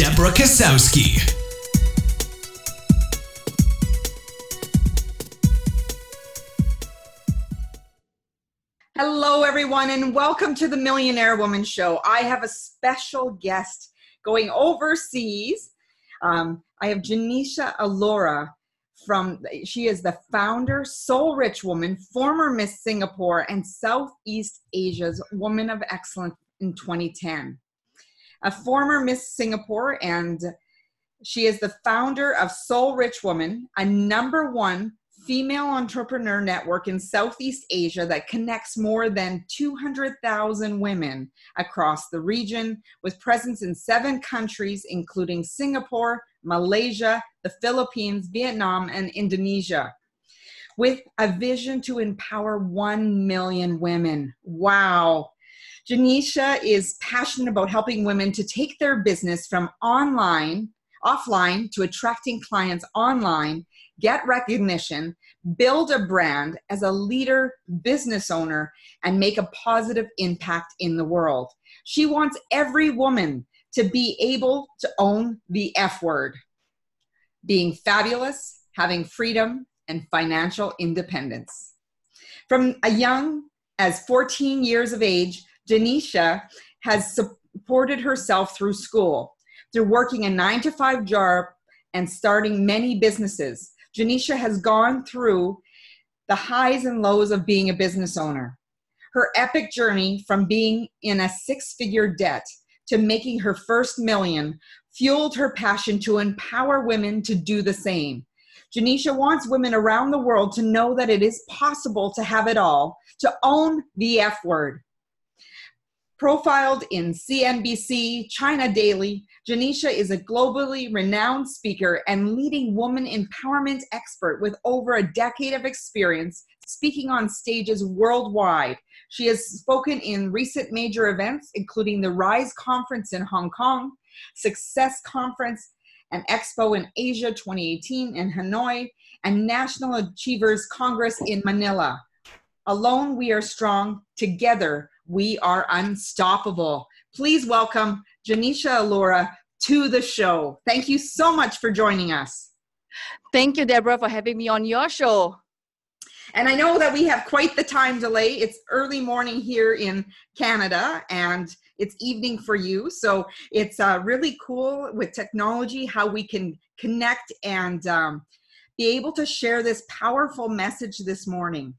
Debra Kasowski. Hello, everyone, and welcome to the Millionaire Woman Show. I have a special guest going overseas. Um, I have Genecia Alluora from, she is the founder, Soul Rich Woman, former Miss Singapore, and Southeast Asia's Woman of Excellence in 2010. A former Miss Singapore, and she is the founder of Soul Rich Woman, a number one female entrepreneur network in Southeast Asia that connects more than 200,000 women across the region with presence in seven countries, including Singapore, Malaysia, the Philippines, Vietnam, and Indonesia. With a vision to empower 1 million women. Wow. Genecia is passionate about helping women to take their business from online, offline, to attracting clients online get recognition, build a brand as a leader, business owner, and make a positive impact in the world. She wants every woman to be able to own the F word being fabulous, having freedom, and financial independence. From a young as 14 years of age, Genecia has supported herself through school, through working a nine to five job and starting many businesses. Genecia has gone through the highs and lows of being a business owner. Her epic journey from being in a six figure debt to making her first million fueled her passion to empower women to do the same. Genecia wants women around the world to know that it is possible to have it all, to own the F word. Profiled in CNBC, China Daily, Genecia is a globally renowned speaker and leading woman empowerment expert with over a decade of experience speaking on stages worldwide. She has spoken in recent major events, including the RISE Conference in Hong Kong, Success Conference and Expo in Asia 2018 in Hanoi, and National Achievers Congress in Manila. Alone we are strong, together we are unstoppable. Please welcome Genecia Alluora to the show. Thank you so much for joining us. Thank you, Debra, for having me on your show. And I know that we have quite the time delay. It's early morning here in Canada and it's evening for you. So it's uh, really cool with technology how we can connect and um, be able to share this powerful message this morning.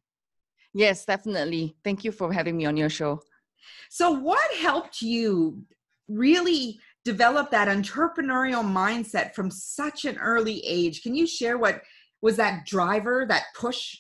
Yes, definitely. Thank you for having me on your show. So, what helped you really develop that entrepreneurial mindset from such an early age? Can you share what was that driver, that push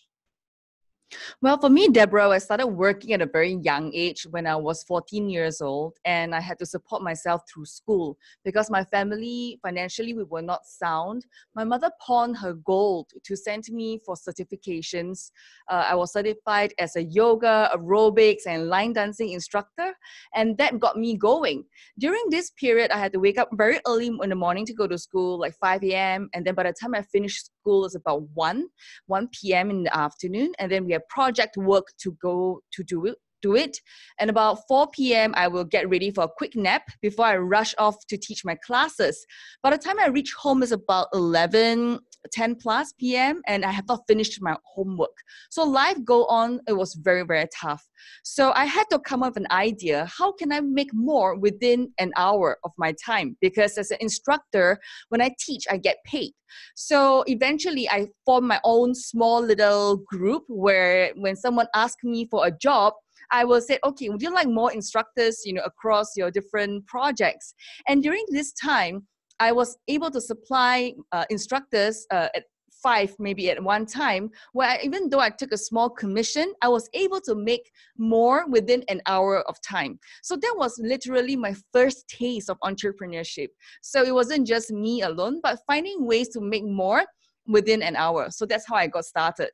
well, for me, Debra, I started working at a very young age when I was 14 years old, and I had to support myself through school because my family financially we were not sound. My mother pawned her gold to send me for certifications. Uh, I was certified as a yoga, aerobics, and line dancing instructor, and that got me going. During this period, I had to wake up very early in the morning to go to school, like 5 a.m., and then by the time I finished school, is about 1, 1 p.m. in the afternoon, and then we have project work to go to do do it. And about 4 p.m., I will get ready for a quick nap before I rush off to teach my classes. By the time I reach home, it's about 11, 10 plus p.m., and I have not finished my homework. So life go on. It was very, very tough. So I had to come up with an idea. How can I make more within an hour of my time? Because as an instructor, when I teach, I get paid. So eventually, I formed my own small little group where when someone asks me for a job, I will say, okay, would you like more instructors, you know, across your different projects? And during this time, I was able to supply uh, instructors uh, at five maybe at one time where I, even though i took a small commission i was able to make more within an hour of time. So that was literally my first taste of entrepreneurship. So it wasn't just me alone but finding ways to make more within an hour. So that's how i got started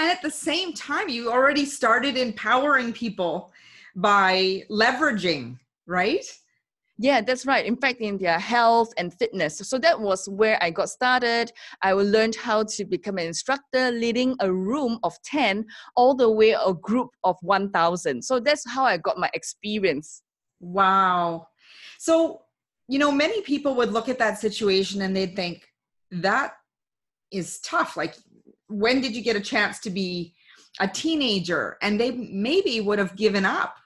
and at the same time you already started empowering people by leveraging right yeah, that's right. In fact, in their health and fitness. So that was where I got started. I learned how to become an instructor, leading a room of 10 all the way a group of 1,000. So that's how I got my experience. Wow. So, you know, many people would look at that situation and they'd think, that is tough. Like, when did you get a chance to be a teenager? And they maybe would have given up.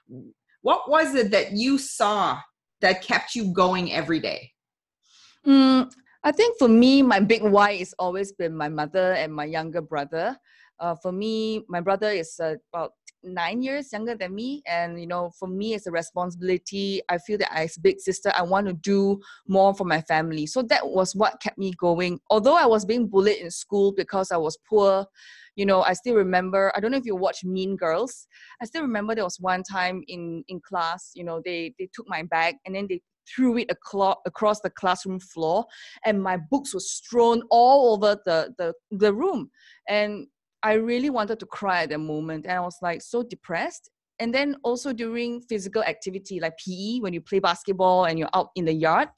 What was it that you saw that kept you going every day? Mm, I think for me, my big why is always been my mother and my younger brother. Uh, for me, my brother is uh, about nine years younger than me, and you know, for me, it's a responsibility. I feel that as big sister, I want to do more for my family. So that was what kept me going. Although I was being bullied in school because I was poor, you know, I still remember, I don't know if you watch Mean Girls. I still remember there was one time in, in class, you know, they, they took my bag and then they threw it across the classroom floor and my books were strewn all over the, the, the room. And I really wanted to cry at that moment. And I was like so depressed. And then also during physical activity like PE, when you play basketball and you're out in the yard,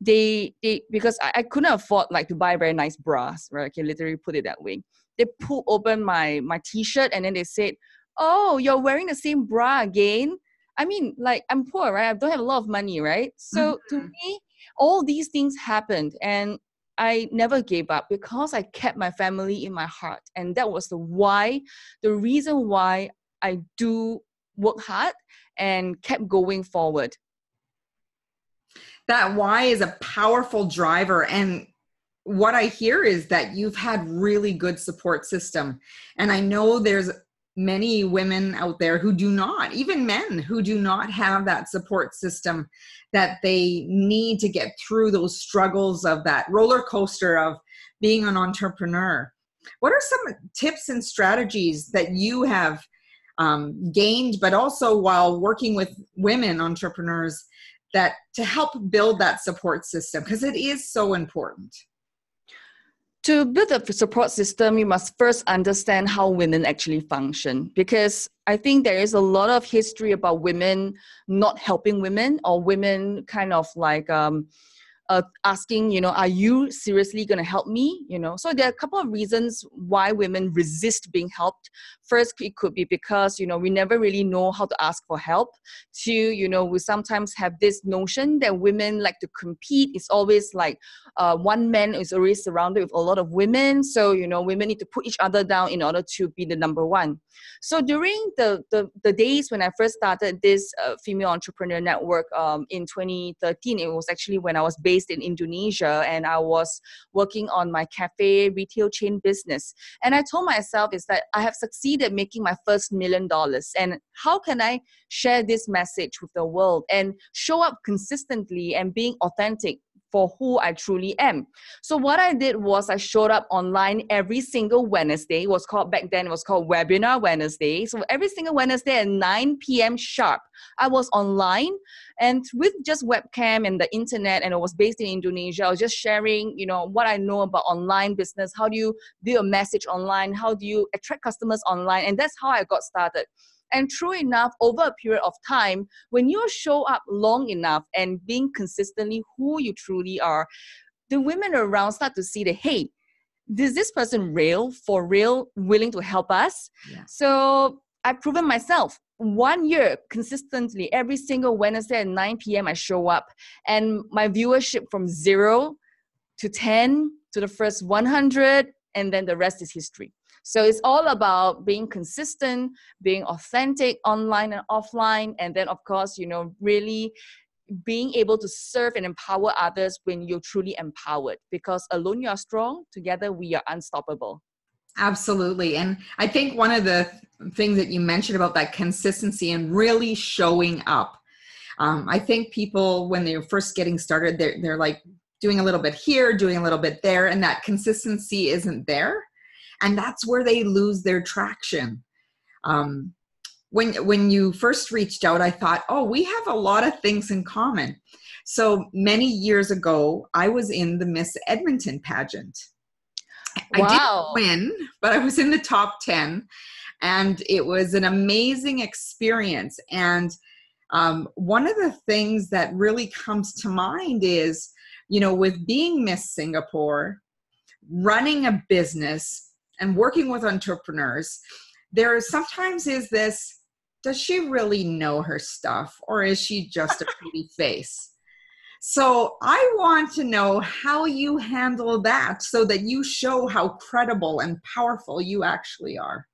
they they because I, I couldn't afford like to buy very nice bras, right? I can literally put it that way they pulled open my my t-shirt and then they said oh you're wearing the same bra again i mean like i'm poor right i don't have a lot of money right so mm-hmm. to me all these things happened and i never gave up because i kept my family in my heart and that was the why the reason why i do work hard and kept going forward that why is a powerful driver and what I hear is that you've had really good support system. And I know there's many women out there who do not, even men who do not have that support system that they need to get through those struggles of that roller coaster of being an entrepreneur. What are some tips and strategies that you have um, gained, but also while working with women entrepreneurs that to help build that support system? Because it is so important to build a support system, you must first understand how women actually function. Because I think there is a lot of history about women not helping women or women kind of like um, uh, asking, you know, are you seriously going to help me? You know, so there are a couple of reasons why women resist being helped. First, it could be because, you know, we never really know how to ask for help. Two, you know, we sometimes have this notion that women like to compete. It's always like uh, one man is always surrounded with a lot of women. So, you know, women need to put each other down in order to be the number one. So during the, the, the days when I first started this uh, female entrepreneur network um, in 2013, it was actually when I was based based in Indonesia and I was working on my cafe retail chain business. And I told myself is that I have succeeded making my first million dollars. And how can I share this message with the world and show up consistently and being authentic for who I truly am. So what I did was I showed up online every single Wednesday. It was called back then it was called Webinar Wednesday. So every single Wednesday at 9 p.m. sharp, I was online and with just webcam and the internet and I was based in Indonesia. I was just sharing, you know, what I know about online business. How do you do a message online? How do you attract customers online? And that's how I got started. And true enough, over a period of time, when you show up long enough and being consistently who you truly are, the women around start to see that, hey, is this person real, for real, willing to help us? Yeah. So I've proven myself. One year consistently, every single Wednesday at 9 p.m., I show up, and my viewership from zero to 10 to the first 100, and then the rest is history. So it's all about being consistent, being authentic online and offline, and then, of course, you know, really being able to serve and empower others when you're truly empowered. Because alone you are strong together we are unstoppable. Absolutely. And i think one of the things that you mentioned about that consistency and really showing up um, i think people when they're first getting started they're, they're like doing a little bit here, doing a little bit there, and that consistency isn't there. And that's where they lose their traction. Um, when when you first reached out, I thought, oh, we have a lot of things in common. So many years ago, I was in the Miss Edmonton pageant. Wow. I didn't win, but I was in the top 10 and it was an amazing experience. And um, one of the things that really comes to mind is, you know, with being Miss Singapore, running a business, and working with entrepreneurs, there sometimes is this does she really know her stuff or is she just a pretty face? So I want to know how you handle that so that you show how credible and powerful you actually are.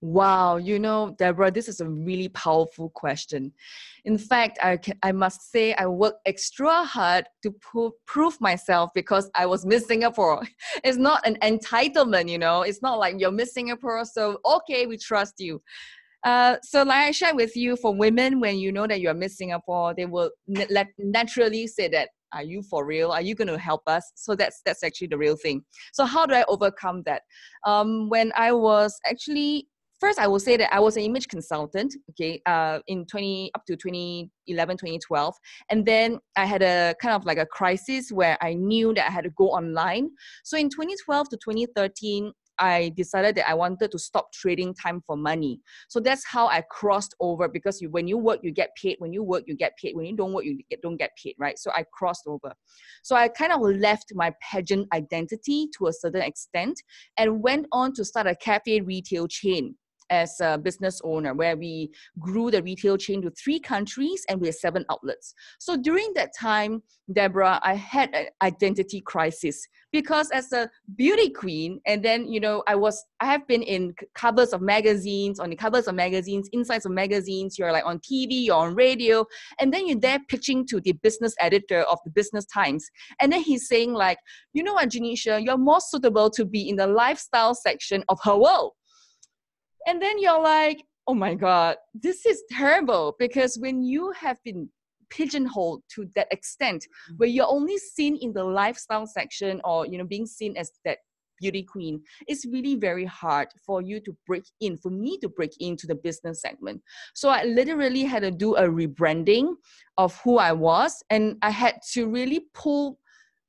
Wow, you know, Debra, this is a really powerful question. In fact, I can, I must say I worked extra hard to pro- prove myself because I was Miss Singapore. It's not an entitlement, you know. It's not like you're Miss Singapore, so okay, we trust you. Uh, so, like I shared with you, for women, when you know that you're Miss Singapore, they will naturally say that, "Are you for real? Are you going to help us?" So that's that's actually the real thing. So, how do I overcome that? Um, when I was actually first i will say that i was an image consultant okay uh, in 20 up to 2011 2012 and then i had a kind of like a crisis where i knew that i had to go online so in 2012 to 2013 I decided that I wanted to stop trading time for money. So that's how I crossed over because you, when you work, you get paid. When you work, you get paid. When you don't work, you get, don't get paid, right? So I crossed over. So I kind of left my pageant identity to a certain extent and went on to start a cafe retail chain as a business owner, where we grew the retail chain to three countries and we had seven outlets. So during that time, Debra, I had an identity crisis because as a beauty queen, and then you know, I was I have been in covers of magazines, on the covers of magazines, insides of magazines. You're like on TV, you're on radio, and then you're there pitching to the business editor of the Business Times, and then he's saying like, you know what, Genecia, you're more suitable to be in the lifestyle section of her world and then you're like, oh my God, this is terrible because when you have been pigeonholed to that extent mm-hmm. where you're only seen in the lifestyle section or you know being seen as that beauty queen it's really very hard for you to break in for me to break into the business segment so i literally had to do a rebranding of who i was and i had to really pull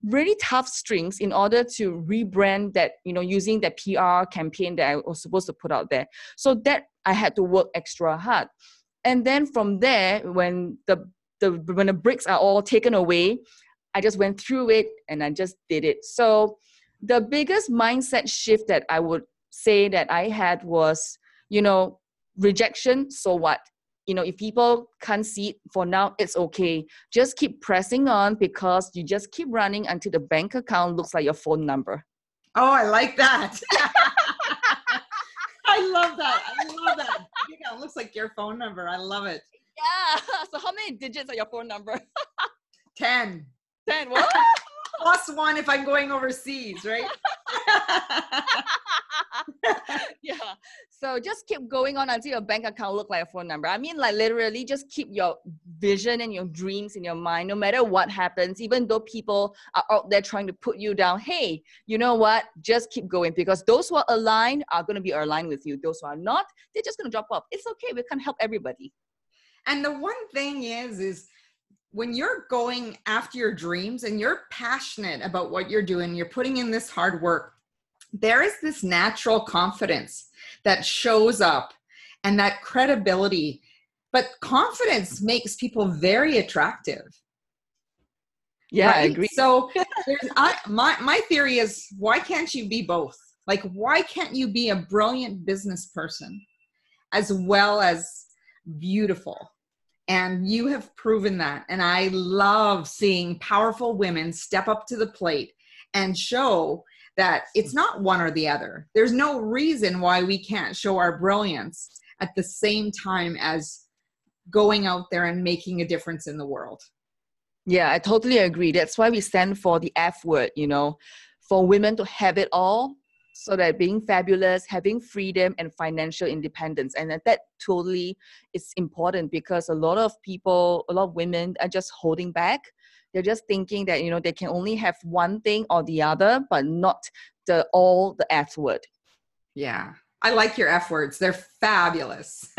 really tough strings in order to rebrand that you know using that pr campaign that i was supposed to put out there. So that i had to work extra hard. And then from there when the the when the bricks are all taken away i just went through it and i just did it. So the biggest mindset shift that i would say that i had was you know rejection so what you know if people can't see it for now it's okay. Just keep pressing on because you just keep running until the bank account looks like your phone number. Oh i like that. I love that. I love that. It looks like your phone number. I love it. Yeah. So how many digits are your phone number? 10 10 what? Plus one if i'm going overseas right? Yeah. So just keep going on until your bank account look like a phone number. I mean, like literally, just keep your vision and your dreams in your mind, no matter what happens. Even though people are out there trying to put you down, hey, you know what? Just keep going because those who are aligned are going to be aligned with you. Those who are not, they're just going to drop off. It's okay. We can help everybody. And the one thing is, is when you're going after your dreams and you're passionate about what you're doing, you're putting in this hard work there is this natural confidence that shows up and that credibility. But confidence makes people very attractive. Yeah, right? I agree. So I, my, my theory is why can't you be both? Like, why can't you be a brilliant business person as well as beautiful? And you have proven that. And I love seeing powerful women step up to the plate and show that it's not one or the other. There's no reason why we can't show our brilliance at the same time as going out there and making a difference in the world. Yeah, I totally agree. That's why we stand for the F word, you know, for women to have it all so that being fabulous having freedom and financial independence. And that, that totally is important because a lot of people a lot of women are just holding back. They're just thinking that you know they can only have one thing or the other but not the all the f word. Yeah. I like your f words. They're fabulous.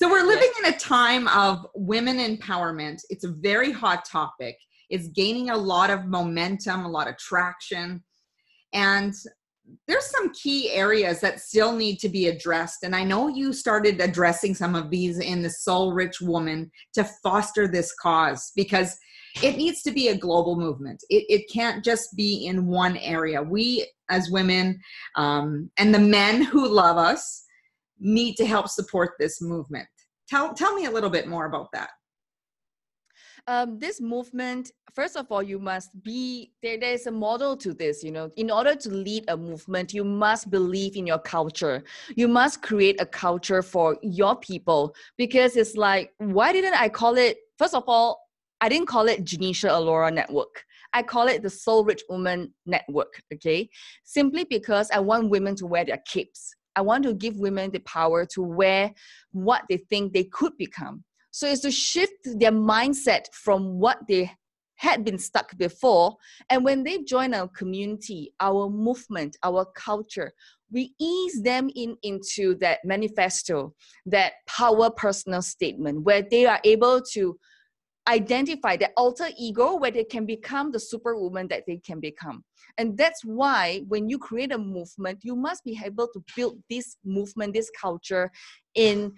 So we're living in a time of women empowerment. It's a very hot topic. It's gaining a lot of momentum a lot of traction and there's some key areas that still need to be addressed. And I know you started addressing some of these in the Soul Rich Woman to foster this cause because it needs to be a global movement. It, it can't just be in one area. We, as women, um, and the men who love us, need to help support this movement. Tell, tell me a little bit more about that um, this movement first of all you must be there there's a model to this you know in order to lead a movement you must believe in your culture you must create a culture for your people because it's like why didn't i call it first of all i didn't call it Genecia Alluora network I call it the Soul Rich Woman Network, okay? Simply because I want women to wear their capes. I want to give women the power to wear what they think they could become. So it's to shift their mindset from what they had been stuck before. And when they join our community, our movement, our culture, we ease them in into that manifesto, that power personal statement, where they are able to identify their alter ego, where they can become the superwoman that they can become. And that's why when you create a movement, you must be able to build this movement, this culture in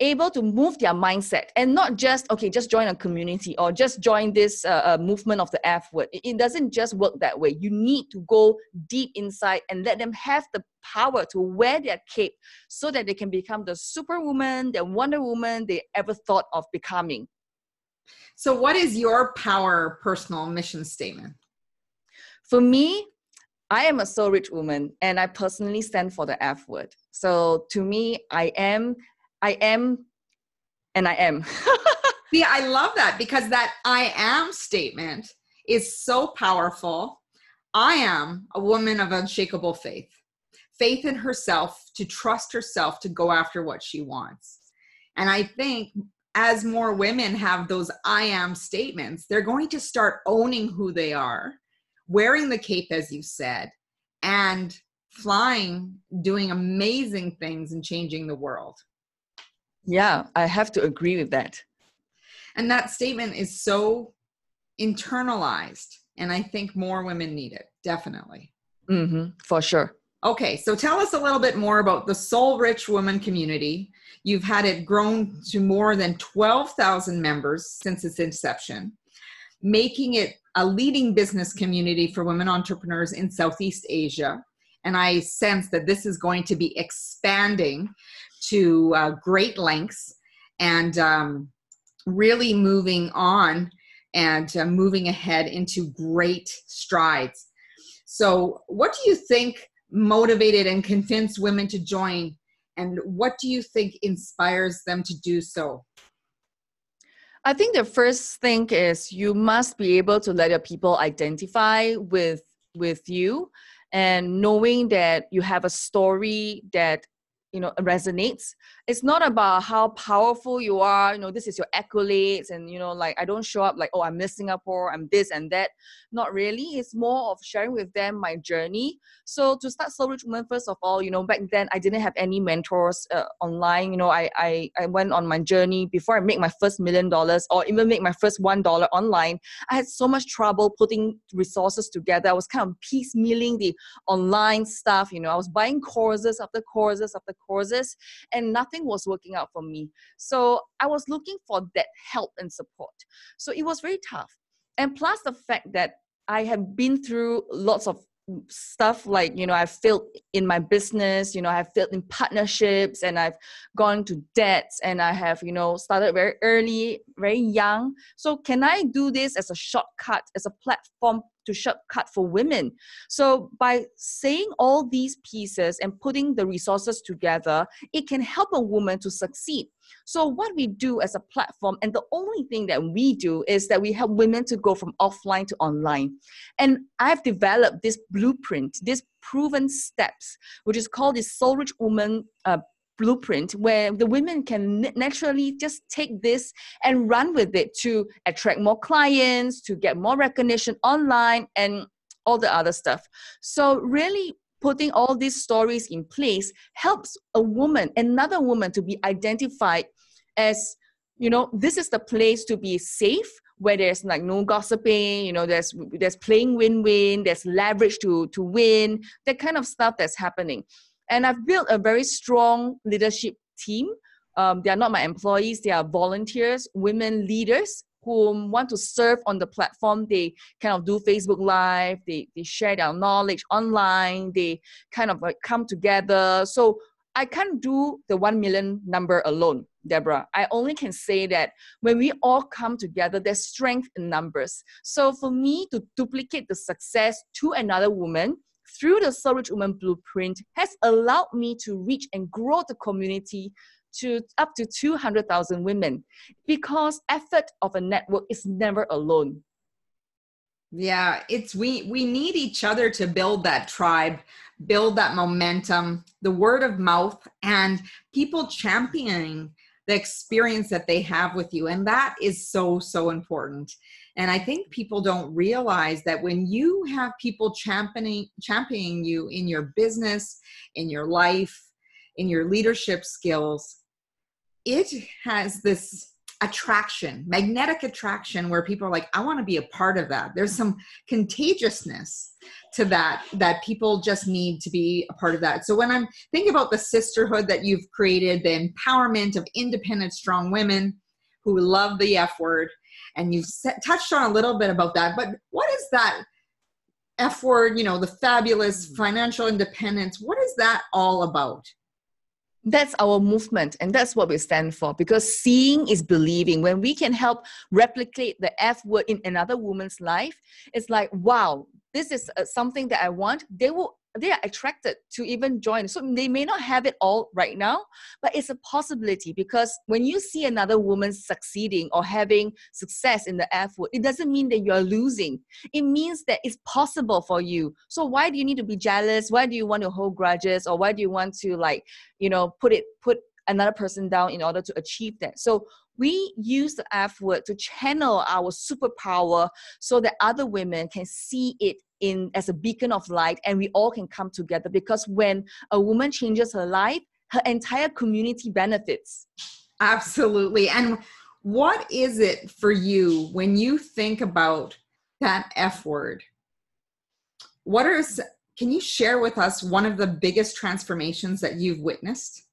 able to move their mindset and not just okay just join a community or just join this uh, uh, movement of the f word. It, it, doesn't just work that way. You need to go deep inside and let them have the power to wear their cape so that they can become the superwoman the wonder woman they ever thought of becoming. So what is your power personal mission statement? For me I am a soul rich woman and I personally stand for the F word. So to me, I am I am and I am. See, I love that because that I am statement is so powerful. I am a woman of unshakable faith, faith in herself, to trust herself to go after what she wants. And I think as more women have those I am statements, they're going to start owning who they are, wearing the cape, as you said, and flying, doing amazing things and changing the world. Yeah, I have to agree with that. And that statement is so internalized. And I think more women need it, definitely. Mm-hmm, for sure. Okay, so tell us a little bit more about the Soul Rich Woman community. You've had it grown to more than 12,000 members since its inception, making it a leading business community for women entrepreneurs in Southeast Asia. And I sense that this is going to be expanding to uh, great lengths and um, really moving on and uh, moving ahead into great strides. So, what do you think motivated and convinced women to join? And what do you think inspires them to do so? I think the first thing is you must be able to let your people identify with with you and knowing that you have a story that you know resonates it's not about how powerful you are you know this is your accolades and you know like i don't show up like oh i'm miss singapore i'm this and that. Not really. It's more of sharing with them my journey. So to start soul rich first of all you know back then i didn't have any mentors uh, online. You know I, I i went on my journey before i make my first million dollars or even make my first one dollar online. I had so much trouble putting resources together. I was kind of piecemealing the online stuff you know. I was buying courses after courses after courses and nothing was working out for me. So i was looking for that help and support. So it was very tough. And plus the fact that i have been through lots of stuff like you know i've failed in my business you know i've failed in partnerships and i've gone to debts and i have you know started very early very young. So can i do this as a shortcut as a platform to shortcut for women. So by saying all these pieces and putting the resources together, it can help a woman to succeed. So what we do as a platform, and the only thing that we do is that we help women to go from offline to online. And I've developed this blueprint, this proven steps, which is called the Soul Rich Woman uh, blueprint where the women can naturally just take this and run with it to attract more clients, to get more recognition online, and all the other stuff. So, really putting all these stories in place helps a woman, another woman, to be identified as you know this is the place to be safe where there's like no gossiping you know there's there's playing win-win there's leverage to to win that kind of stuff that's happening and I've built a very strong leadership team. Um, they are not my employees, they are volunteers, women leaders who want to serve on the platform. They kind of do Facebook Live, they, they share their knowledge online, they kind of like come together. So I can't do the 1 million number alone, Debra. I only can say that when we all come together, there's strength in numbers. So for me to duplicate the success to another woman, through the Rich Woman Blueprint has allowed me to reach and grow the community to up to 200,000 women because effort of a network is never alone. Yeah, it's we we need each other to build that tribe, build that momentum, the word of mouth and people championing the experience that they have with you and that is so so important. And i think people don't realize that when you have people championing championing you in your business in your life in your leadership skills it has this attraction magnetic attraction where people are like i want to be a part of that. There's some contagiousness to that that people just need to be a part of that. So when i'm thinking about the sisterhood that you've created the empowerment of independent strong women who love the f word and you've set, touched on a little bit about that but what is that f word you know the fabulous mm-hmm. financial independence what is that all about that's our movement and that's what we stand for because seeing is believing. When we can help replicate the f word in another woman's life it's like wow this is uh, something that I want, they will they are attracted to even join. So they may not have it all right now, but it's a possibility because when you see another woman succeeding or having success in the F word, it doesn't mean that you're losing. It means that it's possible for you. So why do you need to be jealous? Why do you want to hold grudges? Or why do you want to like, you know, put it put another person down in order to achieve that. So we use the F word to channel our superpower so that other women can see it in as a beacon of light and we all can come together because when a woman changes her life, her entire community benefits. Absolutely. And what is it for you when you think about that F word? What are can you share with us one of the biggest transformations that you've witnessed?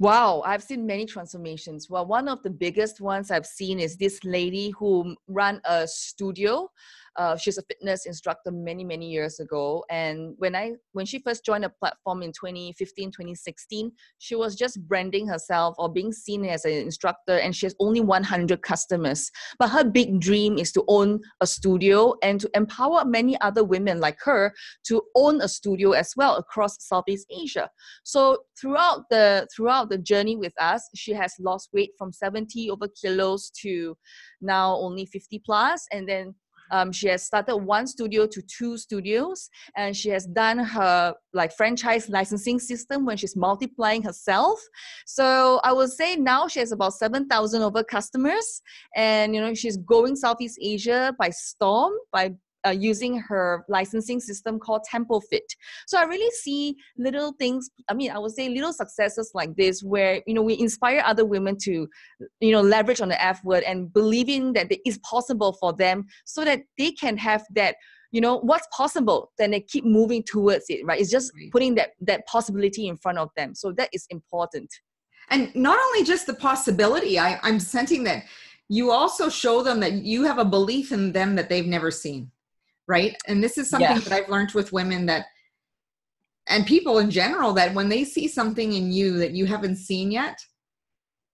Wow, I've seen many transformations. Well, one of the biggest ones I've seen is this lady who ran a studio uh, she's a fitness instructor many many years ago. And when i when she first joined the platform in 2015 2016 she was just branding herself or being seen as an instructor and she has only 100 customers. But her big dream is to own a studio and to empower many other women like her to own a studio as well across southeast asia. So throughout the throughout the journey with us she has lost weight from 70 over kilos to now only 50 plus. And then um, she has started one studio to two studios, and she has done her like franchise licensing system when she's multiplying herself. So I would say now she has about seven thousand over customers, and you know she's going Southeast Asia by storm by uh, using her licensing system called Temple Fit. So I really see little things. I mean, I would say little successes like this, where you know we inspire other women to, you know, leverage on the F word and believing that it is possible for them, so that they can have that. You know what's possible, then they keep moving towards it. Right? It's just putting that that possibility in front of them. So that is important. And not only just the possibility, I, I'm sensing that you also show them that you have a belief in them that they've never seen right? And this is something yeah. that i've learned with women that and people in general that when they see something in you that you haven't seen yet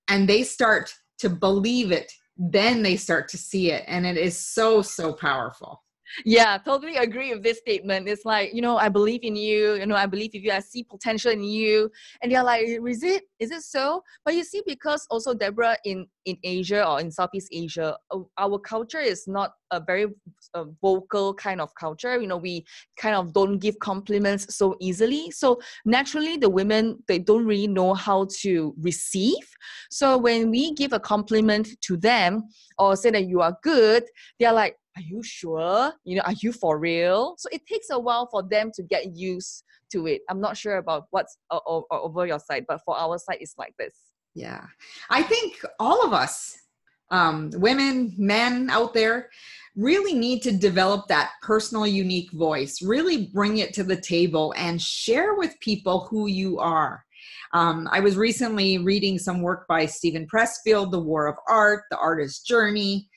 and they start to believe it then they start to see it. And it is so so powerful yeah, totally agree with this statement. It's like, you know, I believe in you, you know, I believe in you, I see potential in you. And they're like, is it? Is it so? But you see, because also Debra in, in Asia or in Southeast Asia, our culture is not a very vocal kind of culture. You know, we kind of don't give compliments so easily. So naturally, the women, they don't really know how to receive. So when we give a compliment to them or say that you are good, they're like, are you sure? You know, are you for real? So it takes a while for them to get used to it. I'm not sure about what's over your side, but for our side, it's like this. Yeah. I think all of us, um, women, men out there, really need to develop that personal, unique voice, really bring it to the table and share with people who you are. Um, I was recently reading some work by Steven Pressfield, The War of Art, The Artist's Journey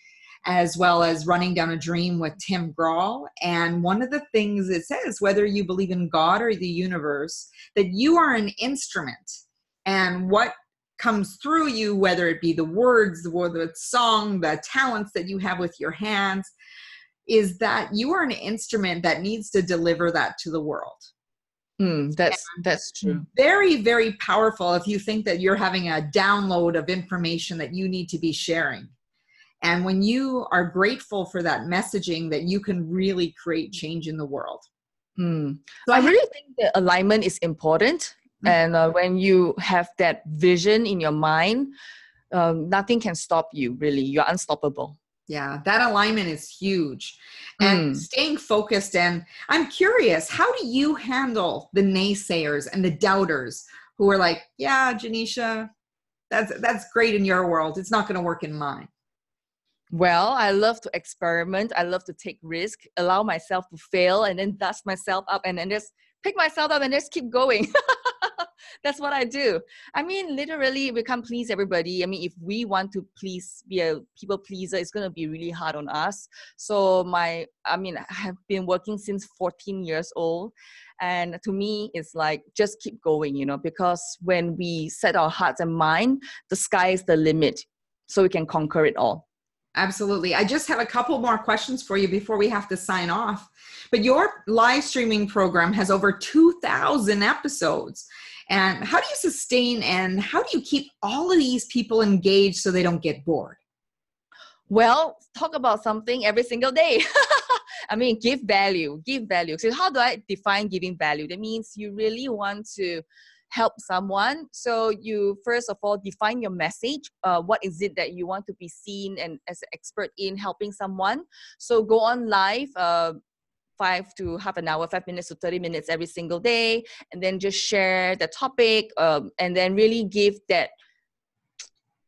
as well as Running Down a Dream with Tim Grahl. And one of the things it says, whether you believe in God or the universe, that you are an instrument. And what comes through you, whether it be the words, or the song, the talents that you have with your hands, is that you are an instrument that needs to deliver that to the world. Mm, that's and that's true. Very, very powerful if you think that you're having a download of information that you need to be sharing. And when you are grateful for that messaging, that you can really create change in the world. Mm. So I, I really think the alignment is important. Mm-hmm. And uh, when you have that vision in your mind, um, nothing can stop you, really. You're unstoppable. Yeah, that alignment is huge. And mm. staying focused. And I'm curious, how do you handle the naysayers and the doubters who are like, yeah, Genecia, that's that's great in your world. It's not going to work in mine. Well, I love to experiment. I love to take risk, allow myself to fail, and then dust myself up, and then just pick myself up and just keep going. That's what I do. I mean, literally, we can't please everybody. I mean, if we want to please, be a people pleaser, it's gonna be really hard on us. So my, I mean, I have been working since 14 years old, and to me, it's like just keep going, you know, because when we set our hearts and mind, the sky is the limit, so we can conquer it all. Absolutely. I just have a couple more questions for you before we have to sign off. But your live streaming program has over 2,000 episodes. And how do you sustain and how do you keep all of these people engaged so they don't get bored? Well, talk about something every single day. I mean, give value, give value. So, how do I define giving value? That means you really want to help someone. So you first of all define your message uh, what is it that you want to be seen and as an expert in helping someone. So go on live uh, five to half an hour, five minutes to 30 minutes every single day, and then just share the topic um, and then really give that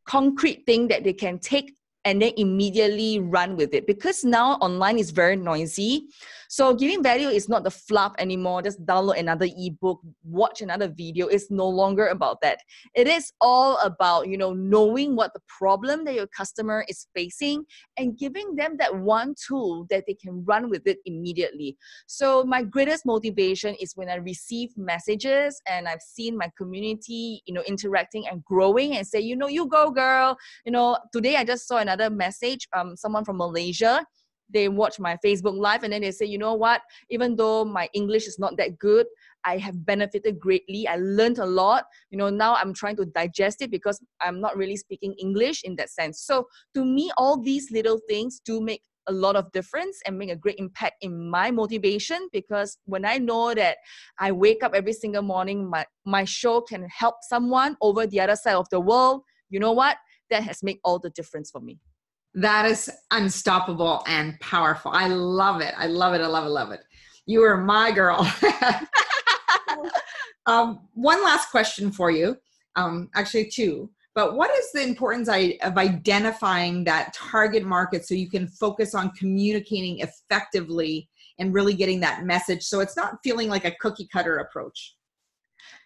concrete thing that they can take and then immediately run with it. Because now online is very noisy so giving value is not the fluff anymore. Just download another ebook watch another video. It's no longer about that. It is all about you know knowing what the problem that your customer is facing and giving them that one tool that they can run with it immediately. So my greatest motivation is when i receive messages and i've seen my community you know interacting and growing and say you know you go girl. You know today i just saw another message um someone from malaysia they watch my facebook live and then they say you know what even though my english is not that good i have benefited greatly i learned a lot you know now i'm trying to digest it because i'm not really speaking english in that sense so to me all these little things do make a lot of difference and make a great impact in my motivation because when I know that I wake up every single morning, my, my show can help someone over the other side of the world, you know what? that has made all the difference for me. That is unstoppable and powerful. I love it. I love it. I love it. Love it. You are my girl. um, one last question for you. Um, actually, two. But what is the importance of identifying that target market so you can focus on communicating effectively and really getting that message so it's not feeling like a cookie cutter approach?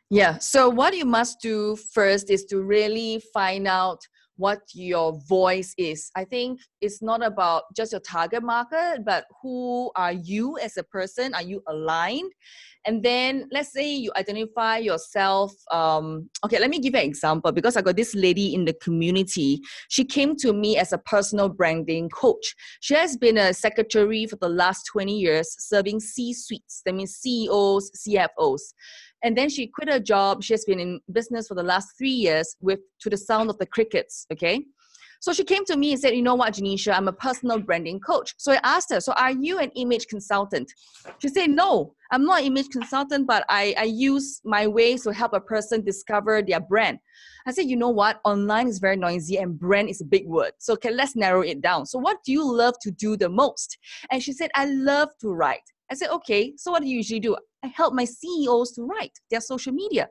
Yeah. So, what you must do first is to really find out what your voice is. I think it's not about just your target market, but who are you as a person? Are you aligned? And then let's say you identify yourself. Um, okay, let me give an example because I got this lady in the community. She came to me as a personal branding coach. She has been a secretary for the last 20 years, serving C suites, that means CEOs, CFOs. And then she quit her job. She has been in business for the last three years with To the Sound of the Crickets. Okay. So she came to me and said, You know what, Genecia, I'm a personal branding coach. So I asked her, So are you an image consultant? She said, No, I'm not an image consultant, but I, I use my ways to help a person discover their brand. I said, You know what? Online is very noisy and brand is a big word. So okay, let's narrow it down. So what do you love to do the most? And she said, I love to write. I said, Okay, so what do you usually do? I help my CEOs to write their social media.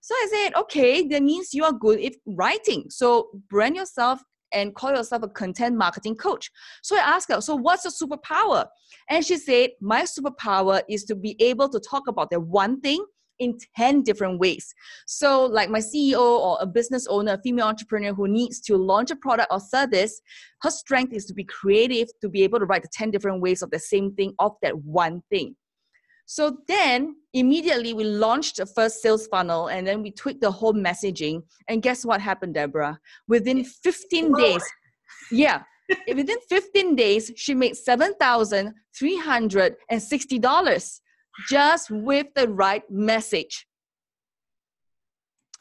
So I said, okay, that means you are good at writing. So brand yourself and call yourself a content marketing coach. So I asked her, so what's your superpower? And she said, my superpower is to be able to talk about that one thing in 10 different ways. So, like my CEO or a business owner, a female entrepreneur who needs to launch a product or service, her strength is to be creative, to be able to write the 10 different ways of the same thing, of that one thing. So then immediately we launched the first sales funnel and then we tweaked the whole messaging. And guess what happened, Debra? Within 15 days, yeah, within 15 days, she made $7,360 just with the right message.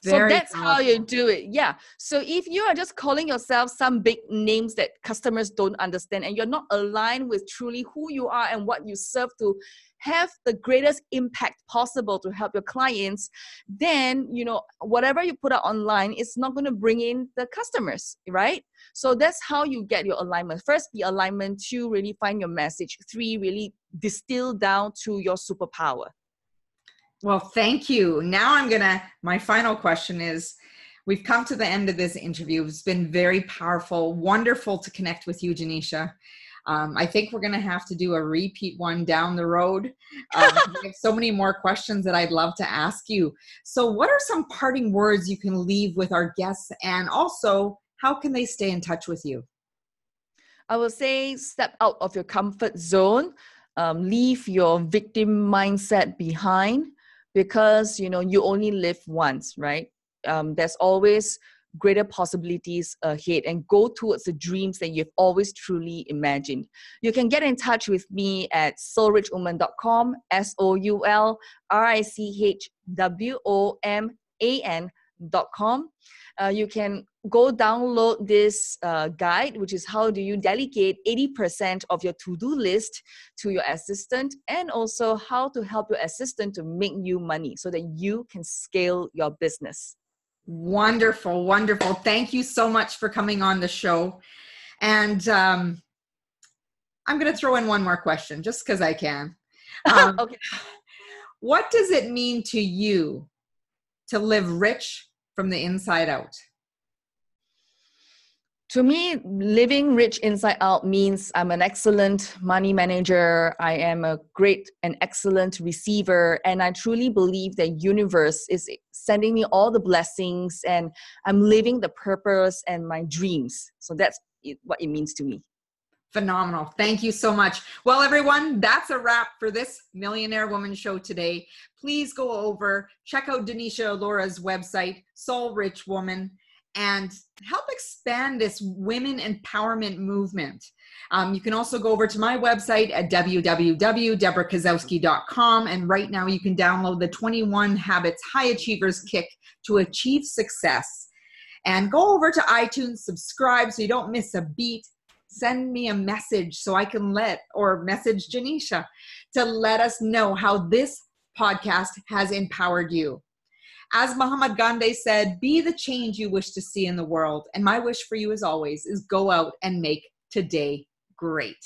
Very so that's powerful. how you do it. Yeah. So if you are just calling yourself some big names that customers don't understand and you're not aligned with truly who you are and what you serve to have the greatest impact possible to help your clients then you know whatever you put out online is not going to bring in the customers right so that's how you get your alignment first be alignment two really find your message three really distill down to your superpower well thank you now i'm gonna my final question is we've come to the end of this interview it's been very powerful wonderful to connect with you Genecia um, I think we're going to have to do a repeat one down the road. Um, we have so many more questions that I'd love to ask you. So, what are some parting words you can leave with our guests? And also, how can they stay in touch with you? I will say step out of your comfort zone, um, leave your victim mindset behind because you know you only live once, right? Um, there's always greater possibilities ahead and go towards the dreams that you've always truly imagined. You can get in touch with me at soulrichwoman.com, S O U L R I C H W O M A N.com. Uh, you can go download this uh, guide, which is how do you delegate 80% of your to do list to your assistant, and also how to help your assistant to make you money so that you can scale your business. Wonderful, wonderful. Thank you so much for coming on the show. And um, I'm going to throw in one more question just because I can. Um, okay. What does it mean to you to live rich from the inside out? To me, living rich inside out means I'm an excellent money manager. I am a great and excellent receiver. And I truly believe that universe is sending me all the blessings and I'm living the purpose and my dreams. So that's what it means to me. Phenomenal. Thank you so much. Well, everyone, that's a wrap for this Millionaire Woman show today. Please go over, check out Genecia Alluora's website, Soul Rich Woman and help expand this women empowerment movement. Um, you can also go over to my website at www.debrakasowski.com. And right now you can download the 21 Habits High Achievers Kick to achieve success. And go over to iTunes, subscribe so you don't miss a beat. Send me a message so I can let, or message Genecia to let us know how this podcast has empowered you. As Mahatma Gandhi said, be the change you wish to see in the world. And my wish for you, as always, is go out and make today great.